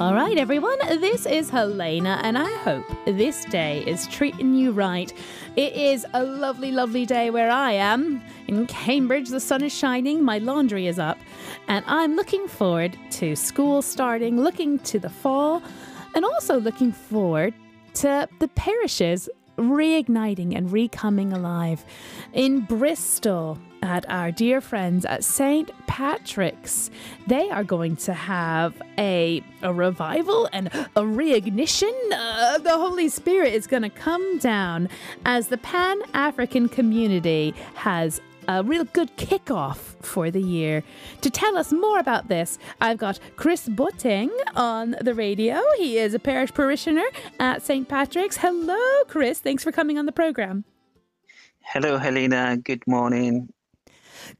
All right, everyone, this is Helena, and I hope this day is treating you right. It is a lovely, lovely day where I am. In Cambridge, the sun is shining, my laundry is up, and I'm looking forward to school starting, looking to the fall, and also looking forward to the parishes reigniting and recoming alive. In Bristol, at our dear friends at St. Patrick's. They are going to have a, a revival and a reignition. Uh, the Holy Spirit is going to come down as the Pan African community has a real good kickoff for the year. To tell us more about this, I've got Chris Boateng on the radio. He is a parish parishioner at St. Patrick's. Hello, Chris. Thanks for coming on the program. Hello, Helena. Good morning.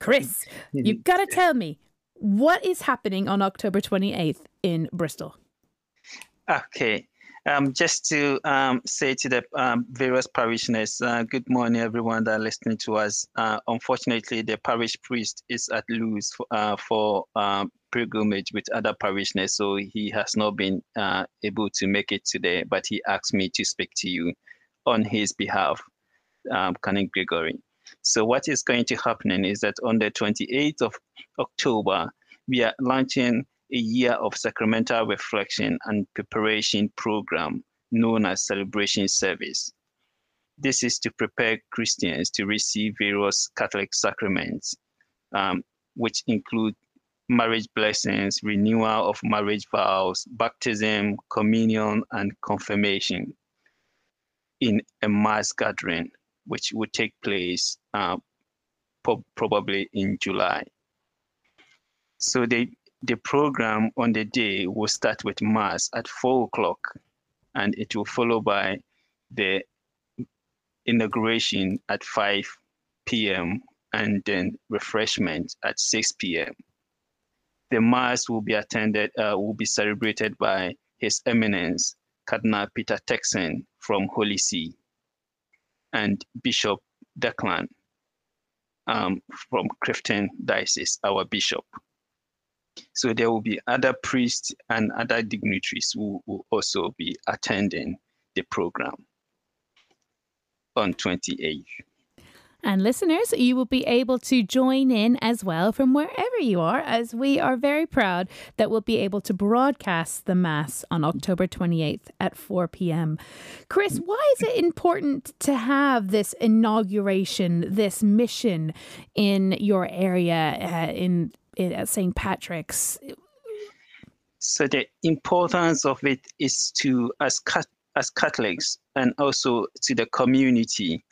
Chris, you've got to tell me what is happening on October 28th in Bristol. Okay. Um, just to um, say to the um, various parishioners, uh, good morning, everyone that are listening to us. Uh, unfortunately, the parish priest is at Lourdes for, uh, for um, pilgrimage with other parishioners, so he has not been uh, able to make it today, but he asked me to speak to you on his behalf, um, Canon Gregory. So what is going to happen is that on the 28th of October, we are launching a year of sacramental reflection and preparation program known as Celebration Service. This is to prepare Christians to receive various Catholic sacraments, um, which include marriage blessings, renewal of marriage vows, baptism, communion, and confirmation in a mass gathering which would take place uh, po- probably in July. So the, the program on the day will start with Mass at 4 o'clock, and it will follow by the inauguration at 5 p.m. and then refreshment at 6 p.m. The Mass will be attended, uh, will be celebrated by His Eminence, Cardinal Peter Turkson from Holy See and Bishop Declan um, from Clifton Diocese, our bishop. So there will be other priests and other dignitaries who will also be attending the program on 28th. And listeners, you will be able to join in as well from wherever you are, as we are very proud that we'll be able to broadcast the Mass on October 28th at 4 p.m. Chris, why is it important to have this inauguration, this mission in your area uh, in, in at St. Patrick's? So the importance of it is to as as Catholics and also to the community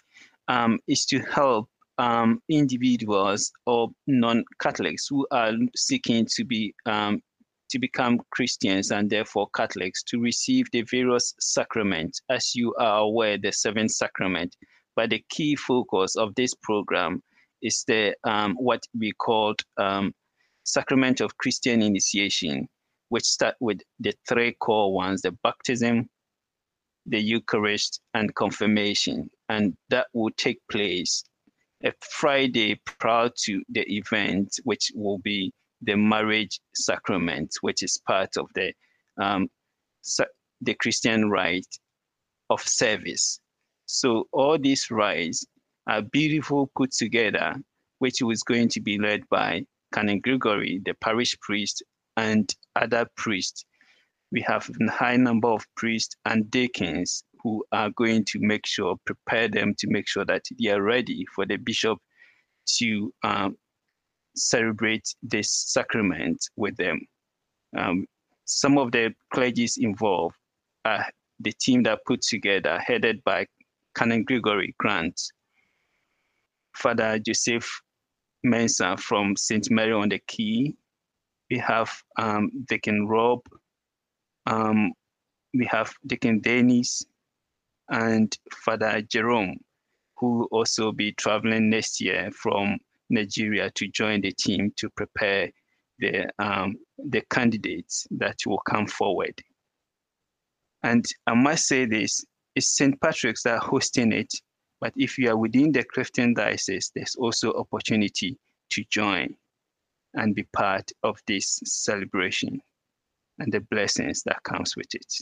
um, is to help um, individuals or non-Catholics who are seeking to be um, to become Christians and therefore Catholics to receive the various sacraments. As you are aware, the seven sacrament. But the key focus of this program is the um, what we called um, sacrament of Christian initiation, which start with the three core ones: the baptism, the Eucharist, and confirmation and that will take place a Friday prior to the event, which will be the marriage sacrament, which is part of the um, the Christian rite of service. So all these rites are beautiful put together, which was going to be led by Canon Gregory, the parish priest, and other priests. We have a high number of priests and deacons who are going to make sure, prepare them to make sure that they are ready for the bishop to um, celebrate this sacrament with them. Um, some of the clergies involved are the team that put together, headed by Canon Gregory Grant, Father Joseph Mensah from St. Mary on the Quay. We have um, Deacon Rob. Um, we have Deacon Dennis and Father Jerome, who will also be traveling next year from Nigeria to join the team to prepare the, um, the candidates that will come forward. And I must say this, it's St. Patrick's that are hosting it, but if you are within the Clifton Diocese, there's also opportunity to join and be part of this celebration. and the blessings that comes with it.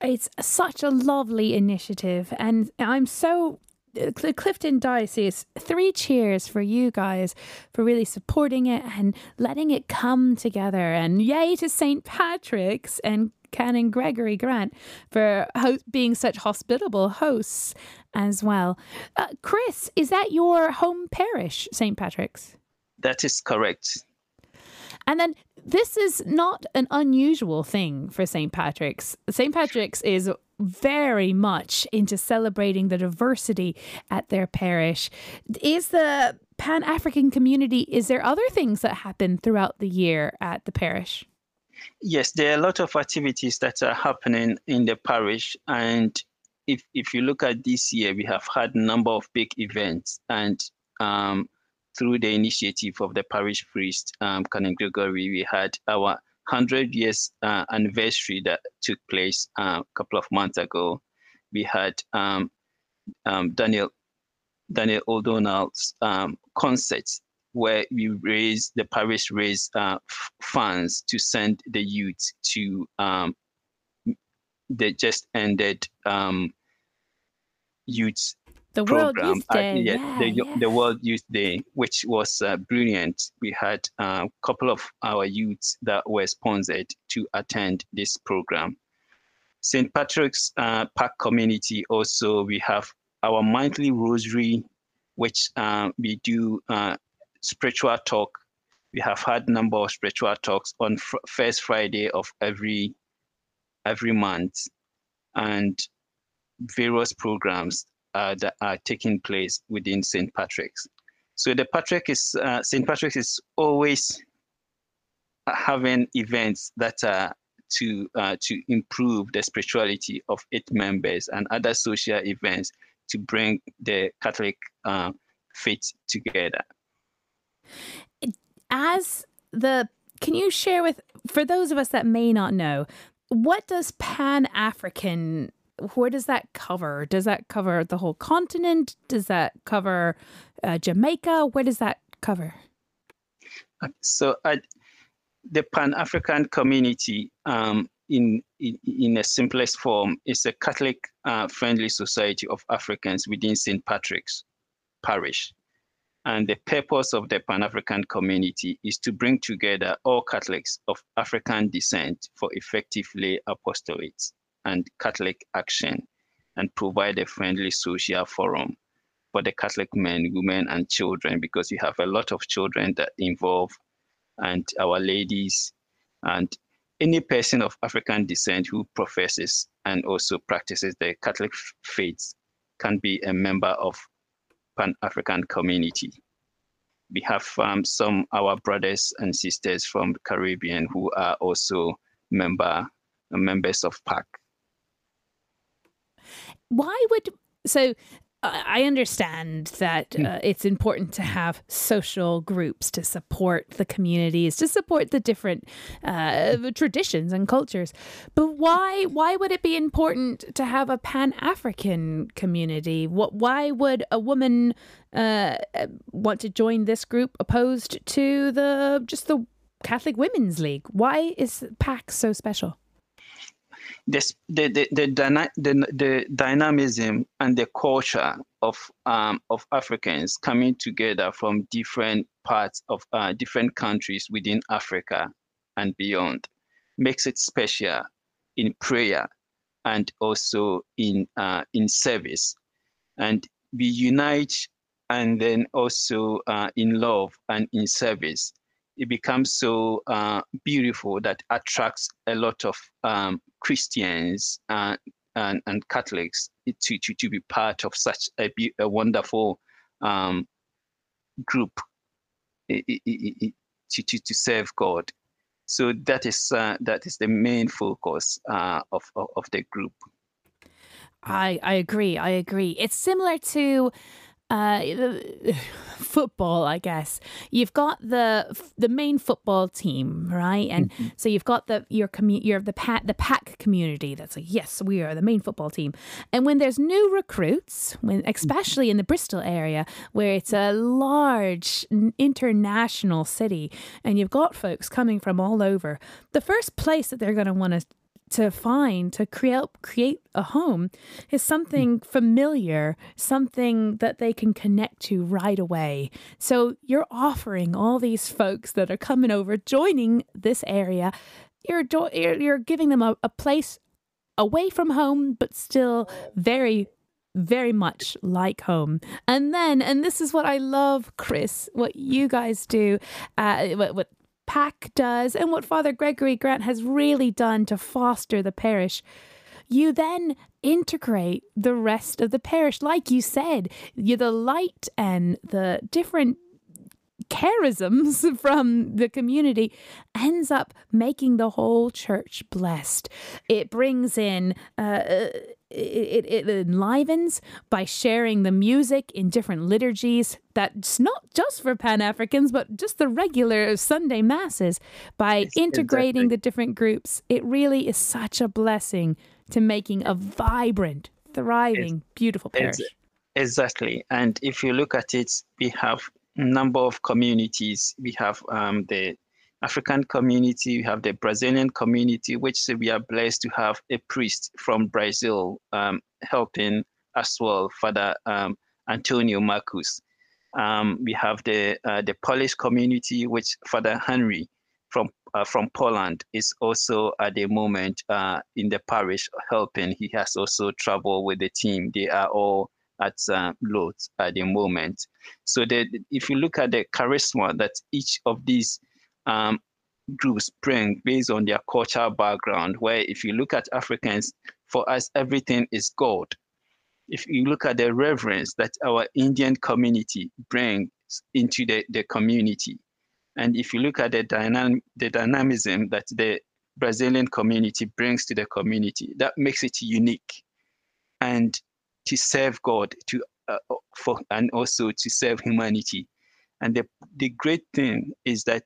It's such a lovely initiative, and I'm so the Clifton Diocese, three cheers for you guys for really supporting it and letting it come together. And yay to St. Patrick's and Canon Gregory Grant for ho- being such hospitable hosts as well. Uh, Chris, is that your home parish, St. Patrick's? That is correct. And then this is not an unusual thing for St. Patrick's. St. Patrick's is very much into celebrating the diversity at their parish. Is the Pan African community, is there other things that happen throughout the year at the parish? Yes, there are a lot of activities that are happening in the parish. And if, if you look at this year, we have had a number of big events. And um, through the initiative of the parish priest, um, Canon Gregory, we had our 100 years uh, anniversary that took place uh, a couple of months ago. We had um, um, Daniel Daniel O'Donnell's um, concert where we raised the parish raised uh, funds to send the youth to um, the just ended um, youth the program. World Youth Day. Uh, yeah, yeah, the, yeah. the World Youth Day, which was uh, brilliant. We had a uh, couple of our youths that were sponsored to attend this program. St. Patrick's uh, PAC Community also, we have our monthly rosary, which uh, we do uh, spiritual talk. We have had a number of spiritual talks on fr- first Friday of every every month, and various programs that are taking place within St. Patrick's. So the Patrick is uh, St. Patrick's is always having events that are to uh, to improve the spirituality of its members and other social events to bring the Catholic uh, faith together. As the can you share with for those of us that may not know what does Pan African where does that cover? Does that cover the whole continent? Does that cover uh, Jamaica? What does that cover? So, uh, the Pan African community, um, in, in, in the simplest form, is a Catholic uh, friendly society of Africans within St. Patrick's Parish. And the purpose of the Pan African community is to bring together all Catholics of African descent for effective lay apostolates and Catholic action and provide a friendly social forum for the Catholic men, women, and children because we have a lot of children that involve and our ladies and any person of African descent who professes and also practices the Catholic faith can be a member of Pan African community. We have um, some our brothers and sisters from the Caribbean who are also member members of PAC why would so I understand that hmm. uh, it's important to have social groups to support the communities, to support the different uh, traditions and cultures. But why why would it be important to have a Pan African community? What why would a woman uh, want to join this group opposed to the just the Catholic Women's League? Why is PAC so special? The, the, the, the, the, dynamism and the culture of, um, of Africans coming together from different parts of uh, different countries within Africa and beyond makes it special in prayer and also in, uh, in service. And we unite and then also uh, in love and in service it becomes so uh, beautiful that attracts a lot of um, Christians uh, and, and Catholics to, to, to be part of such a, a wonderful um, group to, to, to serve God. So that is uh, that is the main focus uh, of, of, of the group. I I agree. I agree. It's similar to uh, football, I guess. You've got the the main football team, right? And mm-hmm. so you've got the your commu- your the pat the PAC community that's like, yes, we are the main football team. And when there's new recruits, when especially in the Bristol area where it's a large international city and you've got folks coming from all over, the first place that they're going to want to to find to create create a home is something familiar, something that they can connect to right away. So you're offering all these folks that are coming over, joining this area. You're you're, you're giving them a, a place away from home, but still very very much like home. And then, and this is what I love, Chris, what you guys do, uh, what, what PAC does and what Father Gregory Grant has really done to foster the parish, you then integrate the rest of the parish. Like you said, you the light and the different charisms from the community ends up making the whole church blessed. It brings in uh, it, it, it enlivens by sharing the music in different liturgies that's not just for Pan Africans, but just the regular Sunday masses by integrating exactly. the different groups. It really is such a blessing to making a vibrant, thriving, it's, beautiful parish. Exactly. And if you look at it, we have a number of communities. We have um, the African community, we have the Brazilian community, which we are blessed to have a priest from Brazil um, helping as well, Father um, Antonio Marcus. Um, we have the uh, the Polish community, which Father Henry from uh, from Poland is also at the moment uh, in the parish helping. He has also traveled with the team. They are all at uh, at the moment. So that if you look at the charisma that each of these um, groups bring based on their cultural background. Where if you look at Africans, for us, everything is God. If you look at the reverence that our Indian community brings into the, the community, and if you look at the, dynam- the dynamism that the Brazilian community brings to the community, that makes it unique. And to serve God, to uh, for and also to serve humanity. And the, the great thing is that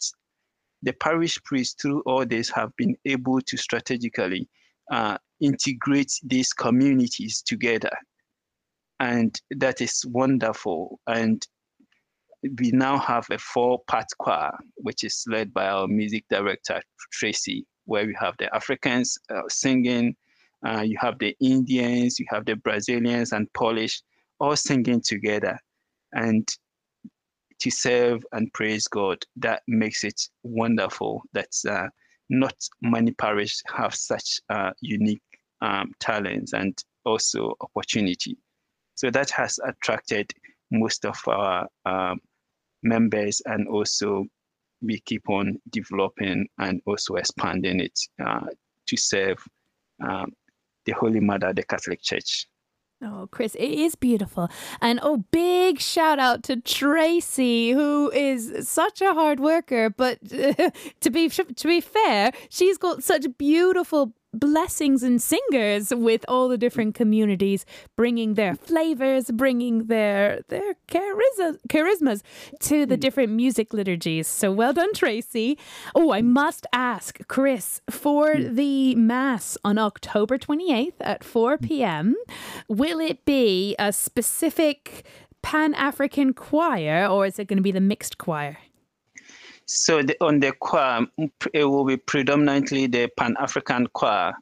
the parish priests through all this have been able to strategically uh, integrate these communities together. And that is wonderful. And we now have a four-part choir, which is led by our music director, Tracy, where we have the Africans uh, singing, uh, you have the Indians, you have the Brazilians and Polish, all singing together. And to serve and praise God, that makes it wonderful. That uh, not many parishes have such uh, unique um, talents and also opportunity. So that has attracted most of our um, members, and also we keep on developing and also expanding it uh, to serve um, the Holy Mother, the Catholic Church. Oh, Chris, it is beautiful. And oh, big shout out to Tracy, who is such a hard worker. But uh, to be to be fair, she's got such beautiful blessings and singers with all the different communities bringing their flavors bringing their their charisma, charismas to the hmm. different music liturgies so well done tracy oh i must ask chris for hmm. the mass on october 28th at 4 p.m will it be a specific pan-african choir or is it going to be the mixed choir so the, on the choir, it will be predominantly the Pan African choir,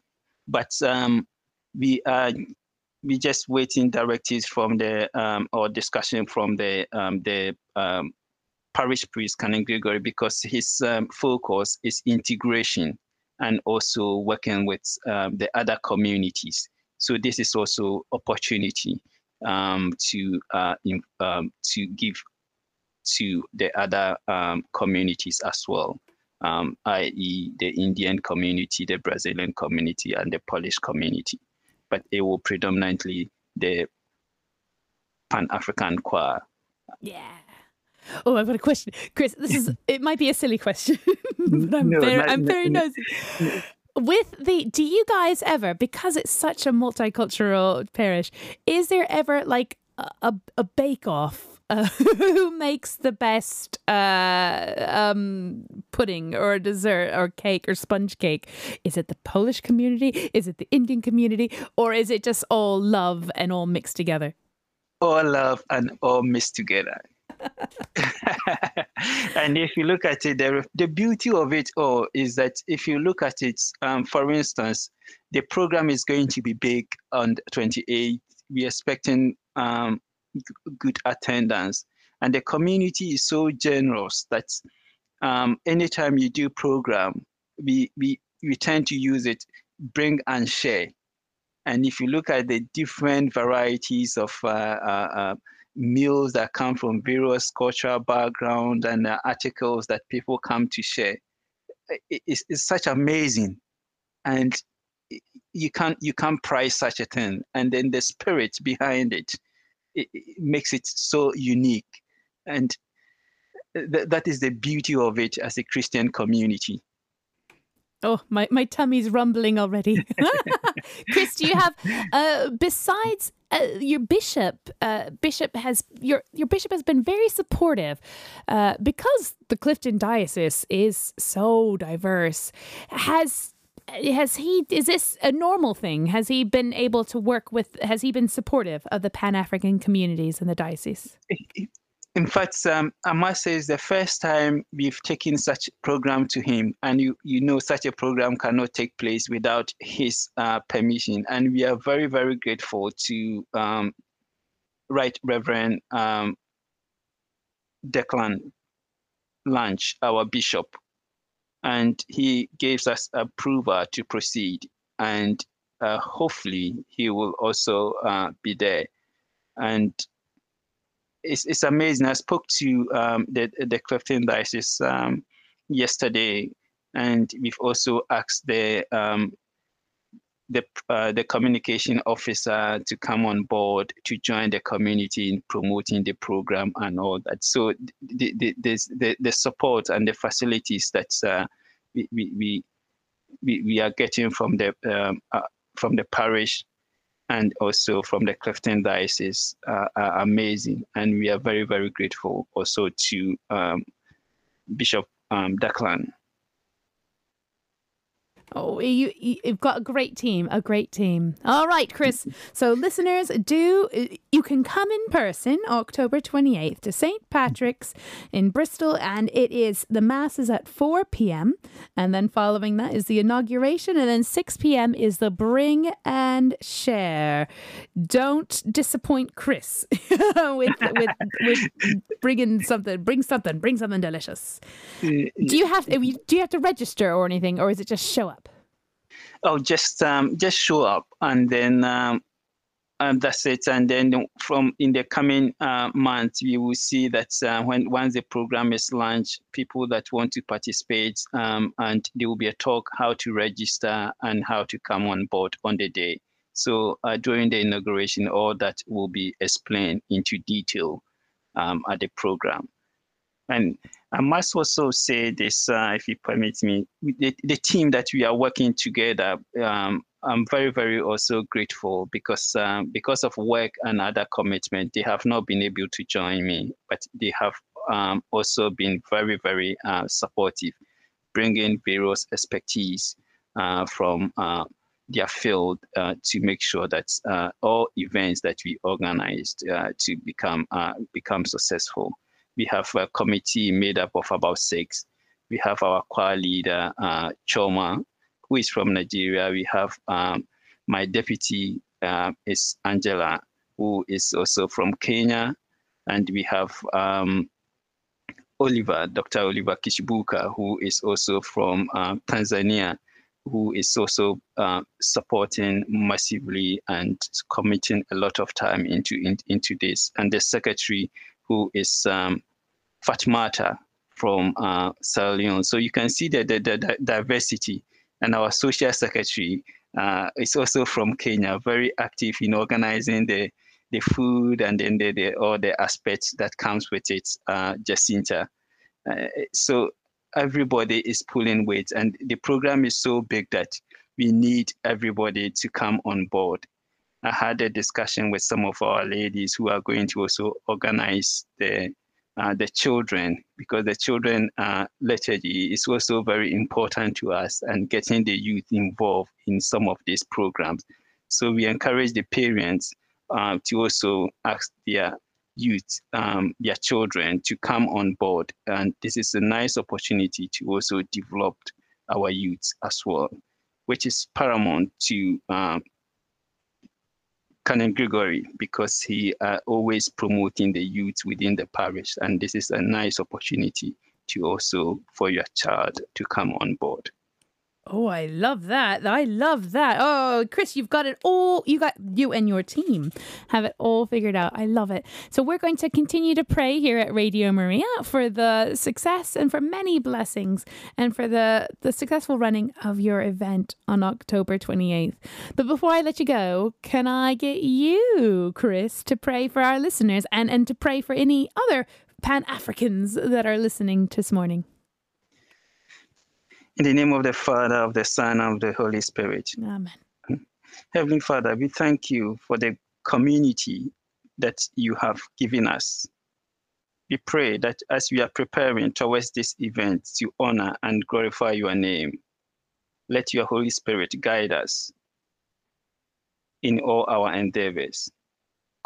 but um, we are we just waiting directives from the um, or discussion from the um, the um, parish priest Canon Gregory because his um, focus is integration and also working with um, the other communities. So this is also opportunity to uh, in, to give to the other um, communities as well, um, i.e., the Indian community, the Brazilian community, and the Polish community. But it will predominantly the Pan African choir. Yeah. Oh, I've got a question, Chris. This is it. Might be a silly question, but I'm no, very, I'm very no, nosy. With the, do you guys ever, because it's such a multicultural parish, is there ever like a, a bake off. Uh, who makes the best uh, um, pudding or dessert or cake or sponge cake? Is it the Polish community? Is it the Indian community? Or is it just all love and all mixed together? All love and all mixed together. and if you look at it, the, the beauty of it all is that if you look at it, um, for instance, the program is going to be big on 28. We're expecting um, good attendance. And the community is so generous that um, anytime you do program, we, we, we tend to use it, bring and share. And if you look at the different varieties of uh, uh, uh, meals that come from various cultural background and uh, articles that people come to share, it's, it's such amazing. And you can't you can't price such a thing. And then the spirit behind it, it, it makes it so unique. And th- that is the beauty of it as a Christian community. Oh, my, my tummy's rumbling already. Chris, do you have, uh, besides uh, your bishop, uh, bishop has your your bishop has been very supportive uh, because the Clifton diocese is so diverse. Has has he is this a normal thing? Has he been able to work with has he been supportive of the pan-african communities in the diocese? In fact um, i must say it's the first time we've taken such a program to him and you you know such a program cannot take place without his uh, permission. And we are very very grateful to um, right reverend um, declan Lang our bishop and he gives us approval to proceed. And uh, hopefully he will also uh, be there. And it's, it's amazing. I spoke to um, the, the clifton diocese um, yesterday and we've also asked the um, the, uh, the communication officer to come on board to join the community in promoting the program and all that. So the the the, the support and the facilities that uh, we, we, we, we are getting from the um, uh, from the parish and also from the Clifton Diocese are amazing, and we are very very grateful also to um, Bishop um, Declan Oh, you, you've got a great team, a great team. All right, Chris. So, listeners, do uh, you can come in person October 28th to St. Patrick's in Bristol, and it is the Mass is at 4 p.m. And then following that is the inauguration, and then 6 p.m. is the Bring and Share. Don't disappoint Chris with, with, with bringing something, bring something, bring something delicious. Uh, do you have do you have to register or anything, or is it just show up? Oh, just um, just show up, and then um, um, that's it. And then from in the coming uh, months, we will see that uh, when once the program is launched, people that want to participate, um, and there will be a talk how to register and how to come on board on the day. So uh, during the inauguration, all that will be explained into detail um, at the program. And I must also say this, uh, if you permit me, the, the, team that we are working together, um, I'm very, very also grateful because um, because of work and other commitment, they have not been able to join me, but they have um, also been very, very uh, supportive, bringing various expertise uh, from uh, their field uh, to make sure that uh, all events that we organized to become become successful we have a committee made up of about six. We have our choir leader, uh, Choma, who is from Nigeria. We have um, my deputy uh, is Angela, who is also from Kenya. And we have um, Oliver, Dr. Oliver Kishibuka, who is also from uh, Tanzania, who is also uh, supporting massively and committing a lot of time into in, into this. And the secretary who is um, Fatmata from uh, Sierra Leone. So you can see the, the, the diversity. And our social secretary uh, is also from Kenya, very active in organizing the, the food and then the, the, all the aspects that comes with it, uh, Jacinta. Uh, so everybody is pulling weight and the program is so big that we need everybody to come on board I had a discussion with some of our ladies who are going to also organize the uh, the children because the children uh, liturgy is also very important to us and getting the youth involved in some of these programs. So we encourage the parents uh, to also ask their youth, um, their children to come on board. And this is a nice opportunity to also develop our youth as well, which is paramount to um, Canon Gregory because he uh, always promoting the youth within the parish. And this is a nice opportunity to also for your child to come on board. Oh, I love that. I love that. Oh, Chris, you've got it all. You got you and your team have it all figured out. I love it. So we're going to continue to pray here at Radio Maria for the success and for many blessings and for the the successful running of your event on October 28th. But before I let you go, can I get you, Chris, to pray for our listeners and and to pray for any other Pan-Africans that are listening this morning? In the name of the Father, of the Son, and of the Holy Spirit. Amen. Heavenly Father, we thank you for the community that you have given us. We pray that as we are preparing towards this event to honor and glorify your name, let your Holy Spirit guide us in all our endeavors.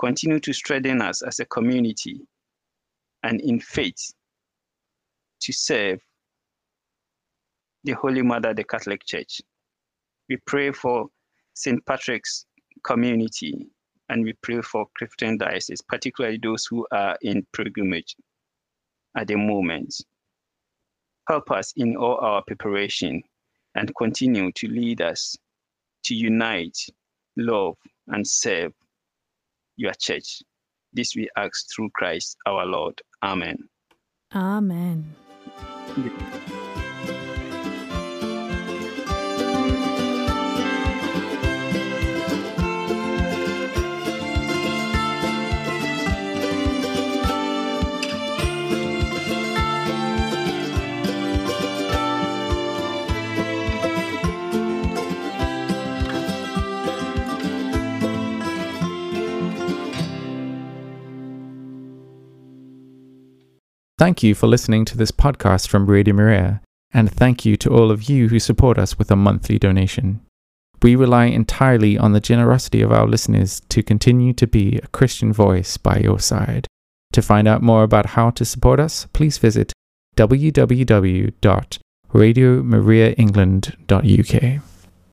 Continue to strengthen us as a community and in faith to serve the Holy Mother, the Catholic Church. We pray for St. Patrick's community and we pray for Clifton diocese, particularly those who are in pilgrimage at the moment. Help us in all our preparation and continue to lead us to unite, love, and serve your church. This we ask through Christ our Lord. Amen. Amen. Thank you for listening to this podcast from Radio Maria, and thank you to all of you who support us with a monthly donation. We rely entirely on the generosity of our listeners to continue to be a Christian voice by your side. To find out more about how to support us, please visit www.radiomariaengland.uk.